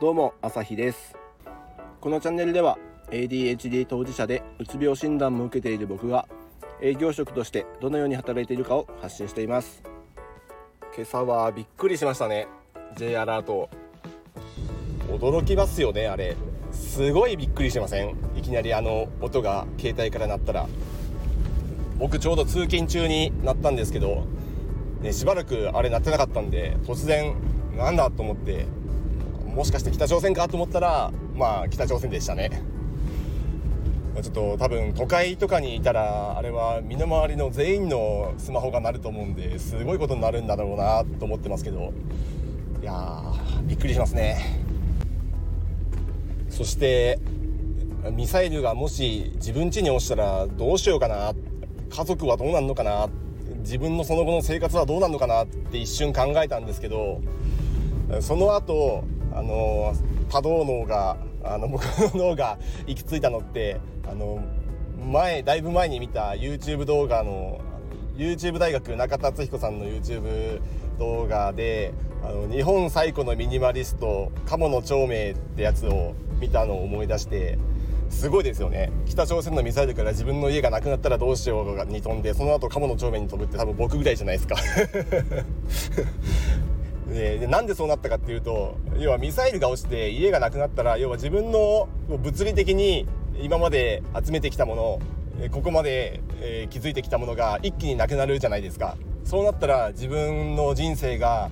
どうも朝日です。このチャンネルでは ADHD 当事者でうつ病診断も受けている僕が営業職としてどのように働いているかを発信しています。今朝はびっくりしましたね。J アラート。驚きますよねあれ。すごいびっくりしません？いきなりあの音が携帯から鳴ったら。僕ちょうど通勤中になったんですけど、ね、しばらくあれ鳴ってなかったんで突然なんだと思って。もしかして北朝鮮かと思ったらまあ北朝鮮でしたね。ちょっと多分都会とかにいたらあれは身の回りの全員のスマホが鳴ると思うんですごいことになるんだろうなと思ってますけど。いやーびっくりしますね。そしてミサイルがもし自分家に落ちたらどうしようかな。家族はどうなるのかな。自分のその後の生活はどうなるのかなって一瞬考えたんですけどその後あの多動脳があの僕の脳が行き着いたのってあの前だいぶ前に見た YouTube 動画の YouTube 大学中田敦彦さんの YouTube 動画であの日本最古のミニマリスト鴨の長命ってやつを見たのを思い出してすごいですよね。北朝鮮のミサイルから自分の家がなくなったらどうしように飛んでその後鴨の長命に飛ぶって多分僕ぐらいじゃないですか。でなんでそうなったかっていうと要はミサイルが落ちて家がなくなったら要は自分の物理的に今まで集めてきたものここまで、えー、気づいてきたものが一気になくなるじゃないですか。そうなったら自分の人生が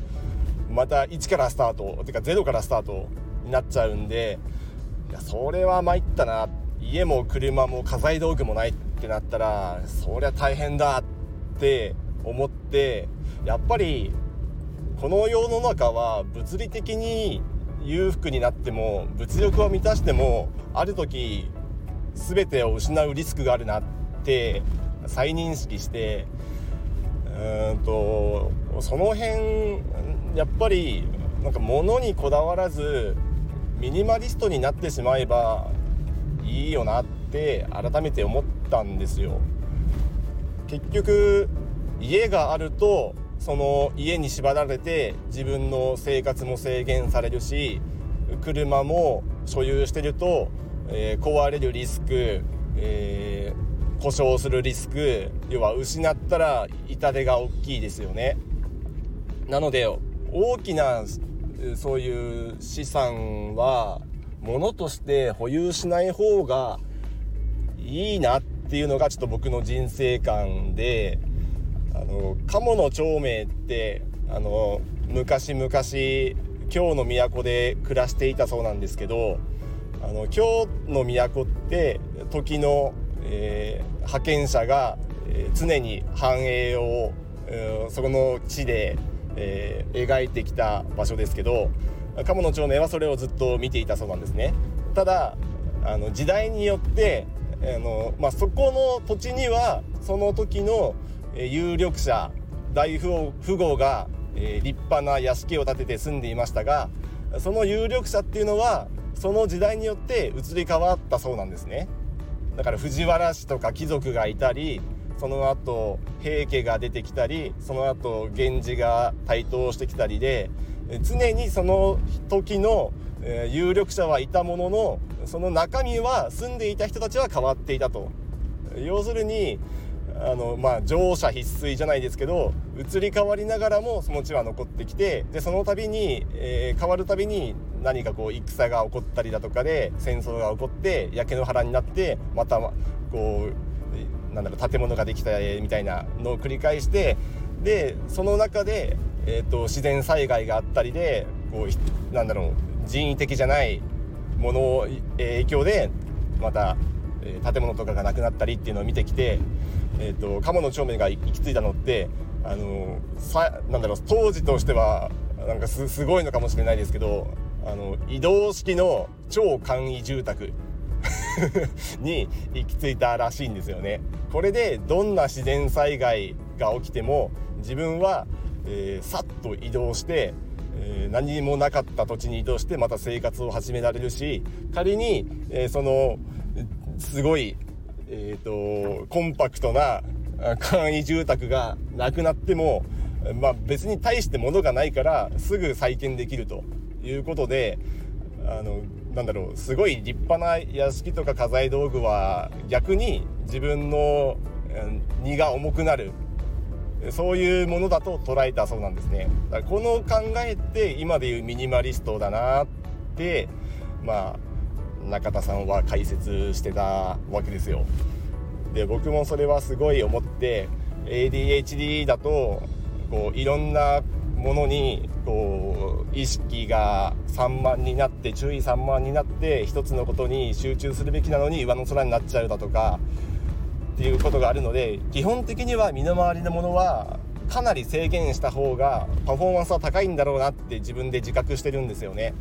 また1からスタートてか0からスタートになっちゃうんでいやそれは参ったな。家も車も家財道具もないってなったらそりゃ大変だって思ってやっぱりこの世の中は物理的に裕福になっても物欲を満たしてもある時全てを失うリスクがあるなって再認識してうんとその辺やっぱりなんか物にこだわらずミニマリストになってしまえばいいよなって改めて思ったんですよ。結局家があるとその家に縛られて自分の生活も制限されるし車も所有してると、えー、壊れるリスク、えー、故障するリスク要は失ったら痛手が大きいですよね。なので大きなそういう資産は物として保有しない方がいいなっていうのがちょっと僕の人生観であの鴨の長命ってあの昔々京の都で暮らしていたそうなんですけどあの京の都って時の、えー、派遣者が、常に繁栄を、えー、そこの地で、えー、描いてきた場所ですけど鴨の長命はそれをずっと見ていたそうなんですね。ただあの時代によってあの、まあ、そこの土地にはその時の有力者大富豪が立派な屋敷を建てて住んでいましたがその有力者っていうのはその時代によって移り変わったそうなんですね。だから藤原氏とか貴族がいたりその後平家が出てきたりその後源氏が台頭してきたりで常にその時の有力者はいたもののその中身は住んでいた人たちは変わっていたと。要するにあのまあ乗車必須じゃないですけど移り変わりながらもその地は残ってきてでその度に、えー、変わるたびに何かこう戦が起こったりだとかで戦争が起こって焼け野原になってまたこうなんだろう建物ができたみたいなのを繰り返してでその中で、えーと、自然災害があったりでこうなんだろう人為的じゃないものを、えー、影響でまた、えー、建物とかがなくなったりっていうのを見てきてえーと、鴨の長命が行き着いたのってあのさなんだろう当時としてはなんかすすごいのかもしれないですけどあの移動式の超簡易住宅 に行き着いたらしいんですよね。これでどんな自然災害が起きても自分は、えー、さっと移動して、えー、何もなかった土地に移動してまた生活を始められるし仮に、えー、そのすごいえーと、コンパクトな簡易住宅がなくなっても、まあ、別に大して物がないからすぐ再建できるということであのなんだろうすごい立派な屋敷とか家財道具は逆に自分の荷が重くなるそういうものだと捉えたそうなんですね。この考えって今でいうミニマリストだなってまあ中田さんは解説してたわけですよ。で僕もそれはすごい思って ADHD だとこういろんなものにこう意識が散漫になって注意散漫になって一つのことに集中するべきなのに上の空になっちゃうだとかっていうことがあるので基本的には身の回りのものはかなり制限した方がパフォーマンスは高いんだろうなって自分で自覚してるんですよね。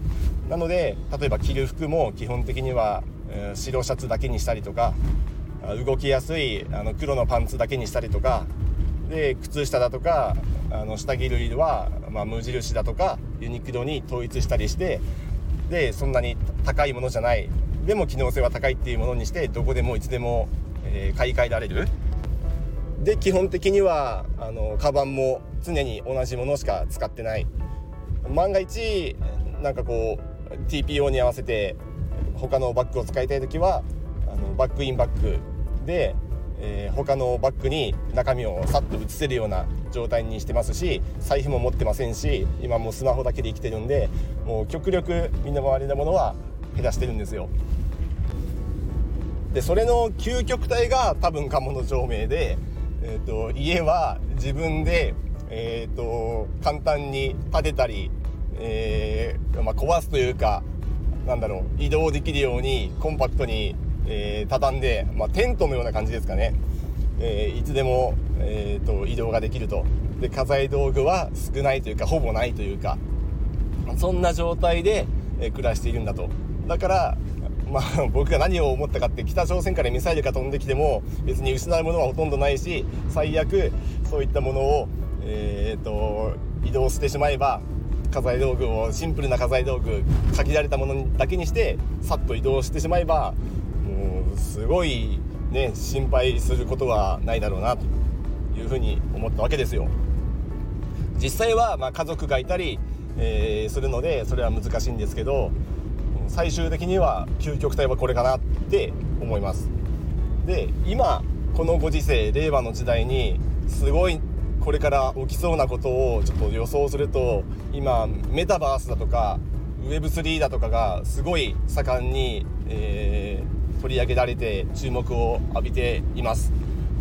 なので例えば着る服も基本的には、え、白シャツだけにしたりとか動きやすいあの黒のパンツだけにしたりとかで靴下だとかあの下着類は、まあ、無印だとかユニクロに統一したりしてでそんなに高いものじゃない。でも機能性は高いっていうものにしてどこでもいつでも、えー、買い替えられる。で基本的にはあのカバンも常に同じものしか使ってない。万が一なんかこう TPO に合わせて他のバッグを使いたい時はあのバックインバッグでえー、他のバッグに中身をさっと移せるような状態にしてますし財布も持ってませんし今もうスマホだけで生きてるんでもう極力身の回りのものは減らしてるんですよ。でそれの究極体が多分鴨の証明で、えーと、家は自分で、えーと、簡単に建てたり、えー、まあ、壊すというかなんだろう移動できるようにコンパクトにえー、畳んで、まあ、テントのような感じですかね、えー、いつでも、えーと、移動ができると。で家財道具は少ないというかほぼないというかそんな状態で、え、暮らしているんだと。だから まあ、僕が何を思ったかって北朝鮮からミサイルが飛んできても別に失うものはほとんどないし最悪そういったものを、えーと移動してしまえば家財道具をシンプルな家財道具限られたものだけにしてさっと移動してしまえばもうすごいね心配することはないだろうなというふうに思ったわけですよ。実際はま家族がいたり、えー、するのでそれは難しいんですけど最終的には究極体はこれかなって思います。で今このご時世令和の時代にすごいこれから起きそうなことをちょっと予想すると今メタバースだとか Web3 だとかがすごい盛んに、えー取り上げられて注目を浴びています。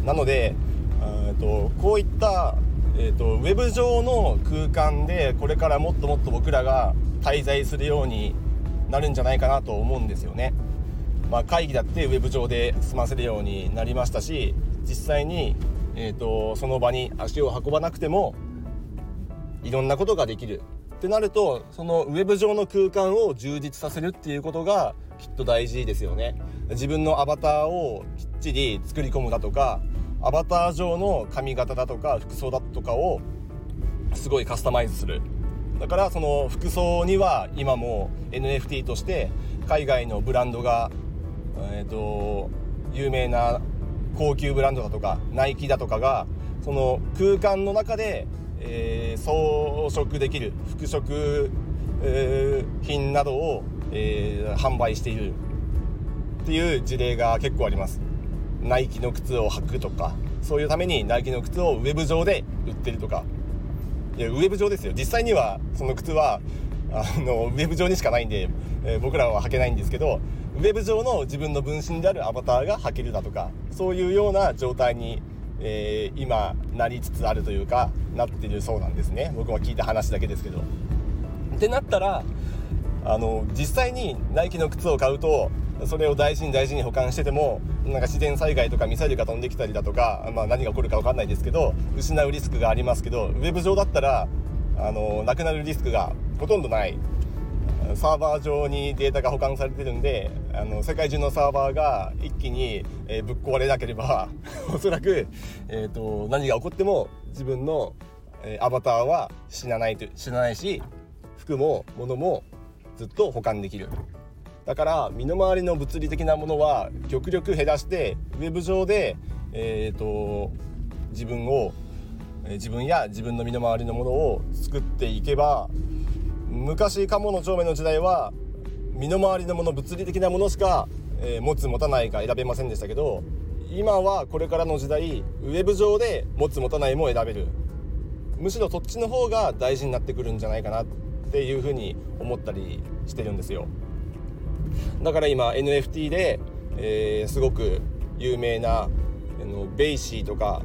なのでとこういった、えーと、ウェブ上の空間でこれからもっともっと僕らが滞在するようになるんじゃないかなと思うんですよね、まあ、会議だってウェブ上で済ませるようになりましたし実際に、えーとその場に足を運ばなくてもいろんなことができる。ってなるとそのウェブ上の空間を充実させるっていうことがきっと大事ですよね。自分のアバターをきっちり作り込むだとかアバター上の髪型だとか服装だとかをすごいカスタマイズする。だからその服装には今も NFT として海外のブランドがえっ、ー、と有名な高級ブランドだとかナイキだとかがその空間の中で、えー、装飾できる服飾、えー、品などを、えー、販売している。っていう事例が結構あります。ナイキの靴を履くとかそういうためにナイキの靴をウェブ上で売ってるとか。いやウェブ上ですよ実際にはその靴はあのウェブ上にしかないんで、えー、僕らは履けないんですけどウェブ上の自分の分身であるアバターが履けるだとかそういうような状態に、えー、今なりつつあるというかなってるそうなんですね僕は聞いた話だけですけど。ってなったらあの実際にナイキの靴を買うとそれを大事に大事に保管しててもなんか自然災害とかミサイルが飛んできたりだとか、まあ、何が起こるか分かんないですけど失うリスクがありますけどウェブ上だったらあのなくなるリスクがほとんどない。サーバー上にデータが保管されてるんであの世界中のサーバーが一気に、えー、ぶっ壊れなければ おそらく、えーと、何が起こっても自分の、えー、アバターは死なないと死なないし服も物もずっと保管できる。だから身の回りの物理的なものは極力減らしてウェブ上で、えーと、自分を自分や自分の身の回りのものを作っていけば昔鴨の長明の時代は身の回りのもの物理的なものしか、えー、持つ持たないが選べませんでしたけど今はこれからの時代ウェブ上で持つ持たないも選べる。むしろそっちの方が大事になってくるんじゃないかなっていうふうに思ったりしてるんですよ。だから今 NFT で、えー、すごく有名なあの BAYC とか、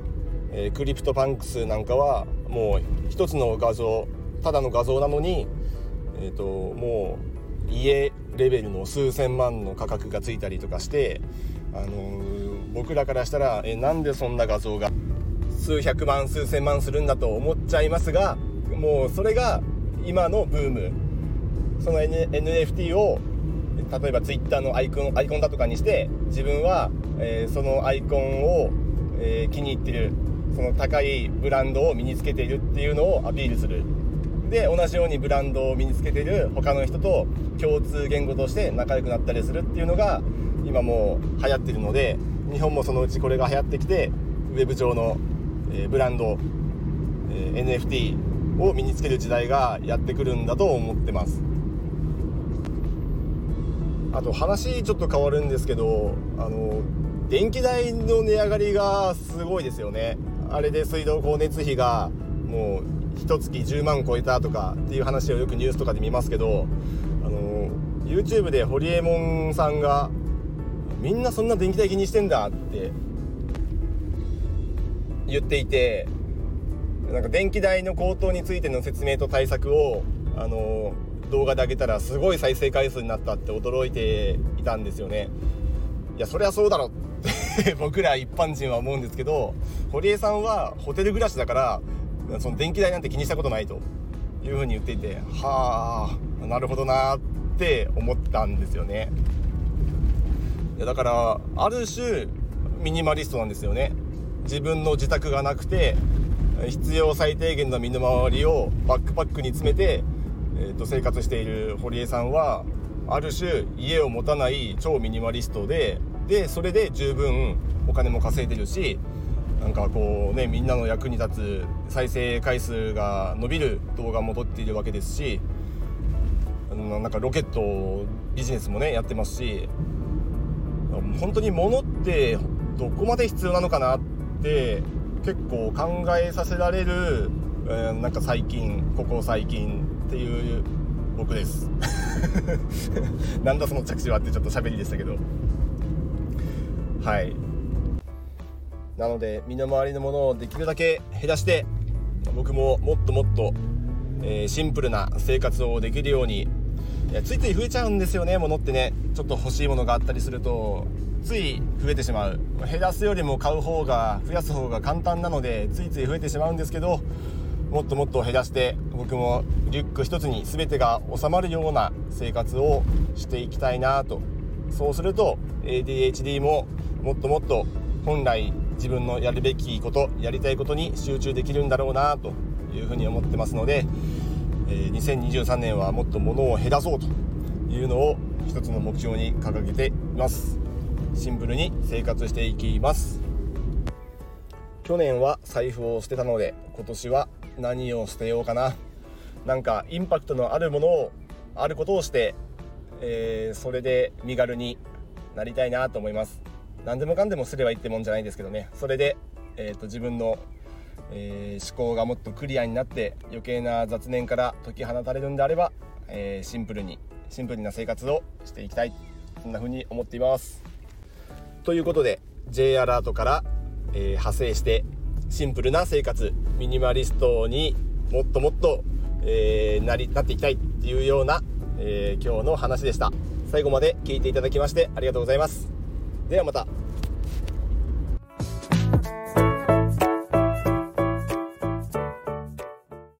えー、 CryptoPunks なんかはもう一つの画像ただの画像なのに、えーと、もう家レベルの数千万の価格がついたりとかして、あのー、僕らからしたらえなんでそんな画像が数百万数千万するんだと思っちゃいますがもうそれが今のブーム。その、N、NFT を例えば Twitter のアイコンアイコンだとかにして自分は、えー、そのアイコンを、えー、気に入ってるその高いブランドを身につけているっていうのをアピールする。で同じようにブランドを身につけている他の人と共通言語として仲良くなったりするっていうのが今もう流行ってるので日本もそのうちこれが流行ってきてウェブ上の、えー、ブランド、えー、NFT を身につける時代がやってくるんだと思ってます。あと話ちょっと変わるんですけどあの電気代の値上がりがすごいですよね。あれで水道光熱費がもう一月10万超えたとかっていう話をよくニュースとかで見ますけどあの YouTube でホリエモンさんがみんなそんな電気代気にしてんだって言っていてなんか電気代の高騰についての説明と対策をあの動画で上げたらすごい再生回数になったって驚いていたんですよね。いやそりゃそうだろ。っ て僕ら一般人は思うんですけど堀江さんはホテル暮らしだからその電気代なんて気にしたことないというふうに言っていてはあなるほどなって思ったんですよね。いやだからある種ミニマリストなんですよね。自分の自宅がなくて必要最低限の身の回りをバックパックに詰めてえー、と生活している堀江さんはある種家を持たない超ミニマリストででそれで十分お金も稼いでるしなんかこうねみんなの役に立つ再生回数が伸びる動画も撮っているわけですしなんかロケットビジネスもねやってますし本当に物ってどこまで必要なのかなって結構考えさせられる、え、なんか最近ここ最近っていう僕です。なんだその着地はってちょっと喋りでしたけど。はい。なので身の回りのものをできるだけ減らして僕ももっともっと、えー、シンプルな生活をできるようについつい増えちゃうんですよね物ってね。ちょっと欲しいものがあったりするとつい増えてしまう。減らすよりも買う方が増やす方が簡単なのでついつい増えてしまうんですけどもっともっと減らして僕もリュック一つに全てが収まるような生活をしていきたいなと。そうすると ADHD ももっともっと本来自分のやるべきことやりたいことに集中できるんだろうなというふうに思ってますので、2023年はもっと物を減らそうというのを一つの目標に掲げています。シンプルに生活していきます。去年は財布を捨てたので今年は何を捨てようかな。なんかインパクトのあるものをあることをして、えー、それで身軽になりたいなと思います。何でもかんでもすればいいってもんじゃないんですけどね。それで、えーと、自分の、えー、思考がもっとクリアになって余計な雑念から解き放たれるんであれば、えー、シンプルにシンプルな生活をしていきたい。そんな風に思っています。ということで J アラートから、えー、派生してシンプルな生活。ミニマリストにもっともっと、えー、なりなっていきたいっていうような、えー、今日の話でした。最後まで聞いていただきましてありがとうございます。ではまた。